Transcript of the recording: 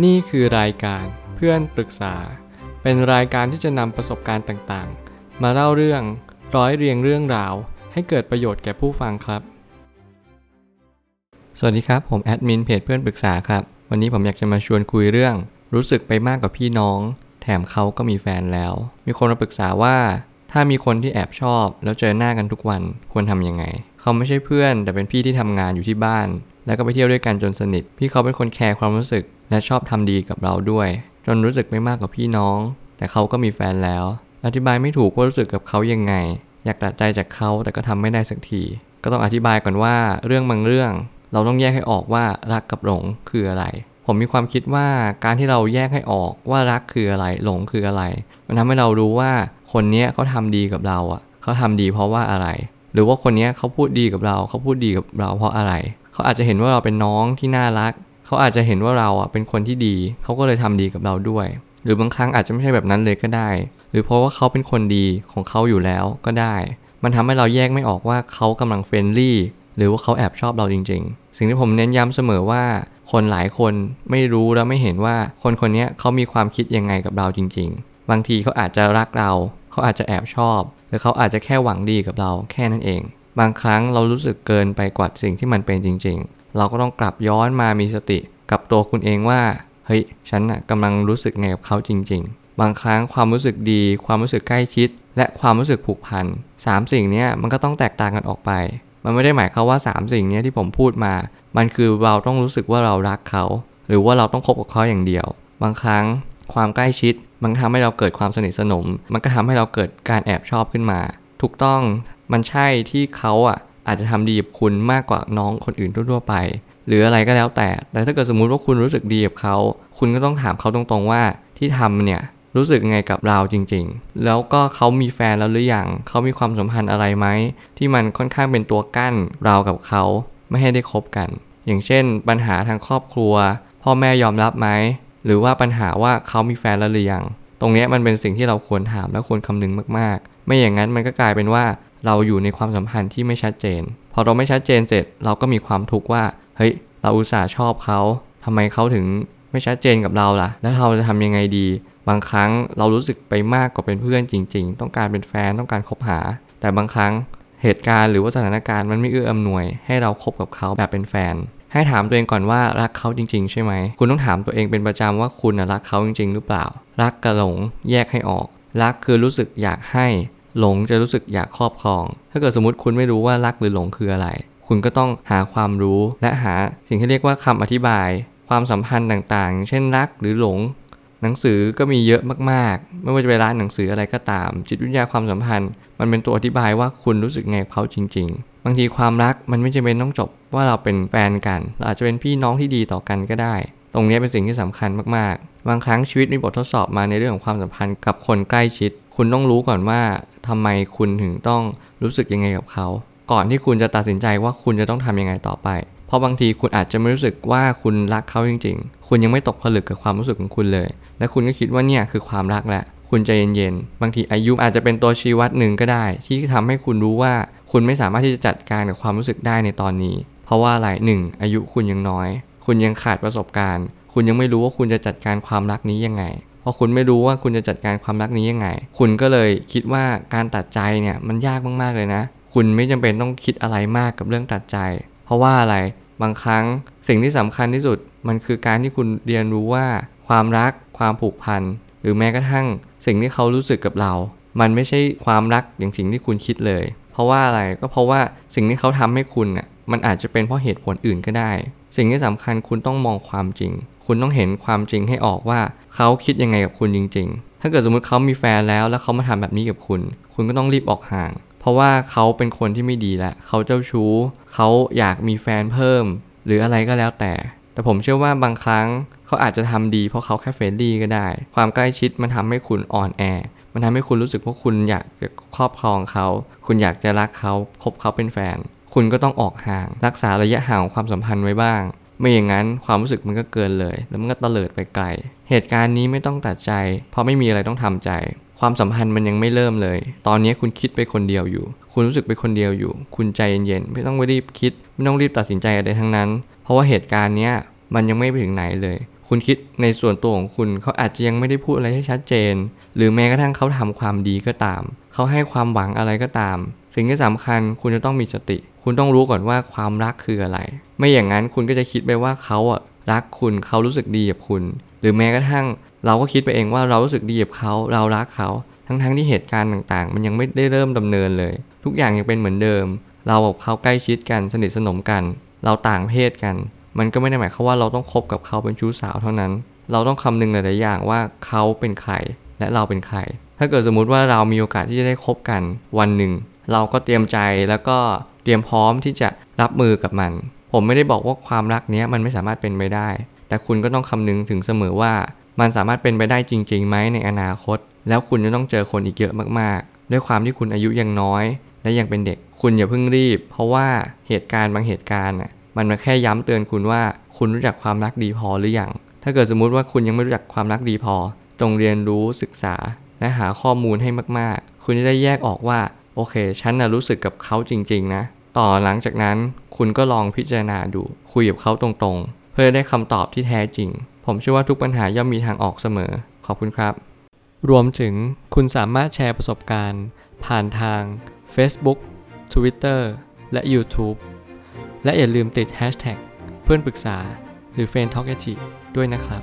นี่คือรายการเพื่อนปรึกษา เป็นรายการที่จะนำประสบการณ์ต่างๆ มาเล่าเรื่องร้อยเรียงเรื่องราว ให้เกิดประโยชน์แก่ผู้ฟังครับ สวัสดีครับ ผมแอดมินเพจเพื่อนปรึกษาครับ วันนี้ผมอยากจะมาชวนคุยเรื่อง รู้สึกไปมากกว่าพี่น้อง แถมเขาก็มีแฟนแล้ว มีคนมาปรึกษาว่า ถ้ามีคนที่แอบชอบ แล้วเจอหน้ากันทุกวันควรทำยังไง เขาไม่ใช่เพื่อน แต่เป็นพี่ที่ทำงานอยู่ที่บ้าน แล้วก็ไปเที่ยวด้วยกันจนสนิท พี่เขาเป็นคนแคร์ความรู้สึก และชอบทำดีกับเราด้วย จนรู้สึกไม่มากกว่าพี่น้อง แต่เขาก็มีแฟนแล้ว อธิบายไม่ถูกว่ารู้สึกกับเขายังไง อยากตัดใจจากเขาแต่ก็ทำไม่ได้สักที ก็ต้องอธิบายก่อนว่าเรื่องบางเรื่อง เราต้องแยกให้ออกว่ารักกับหลงคืออะไร ผมมีความคิดว่าการที่เราแยกให้ออกว่ารักคืออะไร หลงคืออะไร มันทำให้เรารู้ว่าคนเนี้ยเขาทำดีกับเราอะเขาทำดีเพราะว่าอะไร หรือว่าคนเนี้ยเขาพูดดีกับเราเขาพูดดีกับเราเพราะอะไร เขาอาจจะเห็นว่าเราเป็นน้องที่น่ารัก เขาอาจจะเห็นว่าเราอะเป็นคนที่ดี เขาก็เลยทำดีกับเราด้วย หรือบางครั้งอาจจะไม่ใช่แบบนั้นเลยก็ได้ หรือเพราะว่าเขาเป็นคนดีของเขาอยู่แล้วก็ได้ มันทำให้เราแยกไม่ออกว่าเขากำลังเฟรนลี่หรือว่าเขาแอบชอบเราจริง ๆ สิ่งที่ผมเน้นย้ำเสมอว่า คนหลายคนไม่รู้และไม่เห็นว่าคนคนนี้เขามีความคิดยังไงกับเราจริง ๆ บางทีเขาอาจจะรักเรา เขาอาจจะแอบชอบ หรือเขาอาจจะแค่หวังดีกับเราแค่นั้นเอง บางครั้งเรารู้สึกเกินไปกว่าสิ่งที่มันเป็นจริง ๆ เราก็ต้องกลับย้อนมามีสติ กับตัวคุณเองว่า เฮ้ย ฉันน่ะกำลังรู้สึกไงกับเขาจริง ๆ บางครั้งความรู้สึกดี ความรู้สึกใกล้ชิด และความรู้สึกผูกพันสามสิ่งนี้มันก็ต้องแตกต่างกันออกไป มันไม่ได้หมายความว่า 3 สิ่งนี้ที่ผมพูดมา มันคือเราต้องรู้สึกว่าเรารักเขา หรือว่าเราต้องคบกับเขาอย่างเดียว บางครั้งความใกล้ชิด มันทำให้เราเกิดความสนิทสนม มันก็ทำให้เราเกิดการแอบชอบขึ้นมา ถูกต้อง มันใช่ที่เขาอะอาจจะทำดีกับคุณมากกว่าน้องคนอื่นทั่วๆไป หรืออะไรก็แล้วแต่ แต่ถ้าเกิดสมมุติว่าคุณรู้สึกดีกับเขา คุณก็ต้องถามเขาตรงๆว่าที่ทำเนี่ยรู้สึกไงกับเราจริงๆ แล้วก็เขามีแฟนแล้วหรือยังเขามีความสัมพันธ์อะไรไหม ที่มันค่อนข้างเป็นตัวกั้นเรากับเขาไม่ให้ได้คบกัน อย่างเช่น ปัญหาทางครอบครัว พ่อแม่ยอมรับไหม หรือว่าปัญหาว่าเขามีแฟนแล้วหรือยัง ตรงนี้มันเป็นสิ่งที่เราควรถามและควรคำนึงมากๆ ไม่อย่างนั้นมันก็กลายเป็นว่า เราอยู่ในความสัมพันธ์ที่ไม่ชัดเจน พอเราไม่ชัดเจนเสร็จเราก็มีความทุกข์ว่า เฮ้ย เราอุตส่าห์ชอบเขาทำไมเขาถึงไม่ชัดเจนกับเราล่ะ แล้วเราจะทำยังไงดี บางครั้งเรารู้สึกไปมากกว่าเป็นเพื่อนจริง ๆ ต้องการเป็นแฟนต้องการคบหา แต่บางครั้งเหตุการณ์หรือว่าสถานการณ์มันไม่เอื้ออำนวย ให้เราคบกับเขาแบบเป็นแฟน ให้ถามตัวเองก่อนว่ารักเขาจริง ๆ ใช่ไหม คุณต้องถามตัวเองเป็นประจำว่าคุณรักเขาจริง ๆ หรือเปล่า รักกับหลงแยกให้ออก รักคือรู้สึกอยากให้ หลงจะรู้สึกอยากครอบครอง ถ้าเกิดสมมติคุณไม่รู้ว่ารักหรือหลงคืออะไร คุณก็ต้องหาความรู้และหาสิ่งที่เรียกว่าคำอธิบาย ความสัมพันธ์ต่างๆ เช่นรักหรือหลง หนังสือก็มีเยอะมากๆ ไม่ว่าจะเป็นร้านหนังสืออะไรก็ตาม จิตวิทยาความสัมพันธ์ มันเป็นตัวอธิบายว่าคุณรู้สึกไงเขาจริง ๆ บางทีความรักมันไม่จำเป็นต้องจบว่าเราเป็นแฟนกันเราอาจจะเป็นพี่น้องที่ดีต่อกันก็ได้ ตรงนี้เป็นสิ่งที่สำคัญมากๆ บางครั้งชีวิตมีบททดสอบมาในเรื่องของความสัมพันธ์กับคนใกล้ชิด คุณต้องรู้ก่อนว่าทำไมคุณถึงต้องรู้สึกยังไงกับเขา ก่อนที่คุณจะตัดสินใจว่าคุณจะต้องทำยังไงต่อไป เพราะบางทีคุณอาจจะไม่รู้สึกว่าคุณรักเขาจริง ๆ คุณยังไม่ตกผลึกกับความรู้สึกของคุณเลย และคุณก็คิดว่าเนี่ยคือความรักแหละ คุณใจเย็นๆ บางทีอายุอาจจะเป็นตัวชี้วัดหนึ่งก็ได้ ที่ทำให้คุณรู้ว่าคุณไม่สามารถที่จะจัดการกับความรู้สึกได้ในตอนนี้ เพราะว่าอะไรหนึ่งอายุคุณยังน้อย คุณยังขาดประสบการณ์ คุณยังไม่รู้ว่าคุณจะจัดการความรักนี้ยังไง พอคุณไม่รู้ว่าคุณจะจัดการความรักนี้ยังไง คุณก็เลยคิดว่าการตัดใจเนี่ยมันยากมากๆเลยนะ คุณไม่จำเป็นต้องคิดอะไรมากกับเรื่องตัดใจ เพราะว่าอะไรบางครั้งสิ่งที่สำคัญที่สุดมันคือการที่คุณเรียนรู้ว่าความรักความผูกพันหรือแม้กระทั่งสิ่งที่เขารู้สึกกับเรา มันไม่ใช่ความรักอย่างสิ่งที่คุณคิดเลย เพราะว่าอะไรก็เพราะว่าสิ่งที่เขาทำให้คุณน่ะ มันอาจจะเป็นเพราะเหตุผลอื่นก็ได้ สิ่งที่สำคัญคุณต้องมองความจริง คุณต้องเห็นความจริงให้ออกว่าเขาคิดยังไงกับคุณจริง ๆ ถ้าเกิดสมมติเขามีแฟนแล้วแล้วเขามาทำแบบนี้กับคุณ คุณก็ต้องรีบออกห่าง เพราะว่าเขาเป็นคนที่ไม่ดีแล้วเขาเจ้าชู้ เขาอยากมีแฟนเพิ่ม หรืออะไรก็แล้วแต่ แต่ผมเชื่อว่าบางครั้งเขาอาจจะทำดีเพราะเขาแค่เฟรนลี่ก็ได้ ความใกล้ชิดมันทำให้คุณอ่อนแอมันทำให้คุณรู้สึกว่าคุณอยากจะครอบครองเขา คุณอยากจะรักเขา คบเขาเป็นแฟน คุณก็ต้องออกห่าง รักษาระยะห่างของความสัมพันธ์ไว้บ้าง ไม่อย่างนั้นความรู้สึกมันก็เกินเลย แล้วมันก็เตลิดไปไกล เหตุการณ์นี้ไม่ต้องตัดใจ เพราะไม่มีอะไรต้องทำใจ ความสัมพันธ์มันยังไม่เริ่มเลย ตอนนี้คุณคิดไปคนเดียวอยู่ คุณรู้สึกไปคนเดียวอยู่ คุณใจเย็นๆไม่ต้องไปรีบคิด ไม่ต้องรีบตัดสินใจอะไรทั้งนั้น เพราะว่าเหตุการณ์เนี้ยมันยังไม่ไปถึงไหนเลยคคุณคิดในส่วนตัวของคุณเขาอาจจะยังไม่ได้พูดอะไรให้ชัดเจน หรือแม้กระทั่งเขาทำความดีก็ตาม เขาให้ความหวังอะไรก็ตาม สิ่งที่สำคัญคุณจะต้องมีสติ คุณต้องรู้ก่อนว่าความรักคืออะไร ไม่อย่างนั้นคุณก็จะคิดไปว่าเขาอะรักคุณเขารู้สึกดีกับคุณ หรือแม้กระทั่ง เราก็คิดไปเองว่าเรารู้สึกดีกับเขาเรารักเขา ทั้งๆที่เหตุการณ์ต่างๆ มันยังไม่ได้เริ่มดำเนินเลย ทุกอย่างยังเป็นเหมือนเดิม เรากับเขาใกล้ชิดกันสนิทสนมกัน เราต่างเพศกัน มันก็ไม่ได้หมายความว่าเราต้องคบกับเขาเป็นชู้สาวเท่านั้น เราต้องคำนึงหลายๆอย่างว่าเขาเป็นใครและเราเป็นใคร ถ้าเกิดสมมุติว่าเรามีโอกาสที่จะได้คบกันวันหนึ่ง เราก็เตรียมใจแล้วก็เตรียมพร้อมที่จะรับมือกับมัน ผมไม่ได้บอกว่าความรักเนี้ยมันไม่สามารถเป็นไปได้ แต่คุณก็ต้องคำนึงถึงเสมอว่า มันสามารถเป็นไปได้จริงๆไหมในอนาคต แล้วคุณจะต้องเจอคนอีกเยอะมากๆ ด้วยความที่คุณอายุยังน้อย และยังเป็นเด็ก คุณอย่าเพิ่งรีบ เพราะว่าเหตุการณ์บางเหตุการณ์น่ะมันมาแค่ย้ำเตือนคุณว่าคุณรู้จักความรักดีพอหรือยัง ถ้าเกิดสมมุติว่าคุณยังไม่รู้จักความรักดีพอจงเรียนรู้ศึกษาและหาข้อมูลให้มากๆ คุณจะได้แยกออกว่า โอเค ฉันน่ะรู้สึกกับเขาจริง ๆ นะ ต่อหลังจากนั้นคุณก็ลองพิจารณาดู คุยกับเขาตรงๆ เพื่อได้คำตอบที่แท้จริง ผมเชื่อว่าทุกปัญหาย่อมมีทางออกเสมอ ขอบคุณครับ รวมถึงคุณสามารถแชร์ประสบการณ์ ผ่านทาง Facebook Twitter และ YouTube และอย่าลืมติด Hashtag เพื่อนปรึกษาหรือ f r ร e n d t a l k a ด้วยนะครับ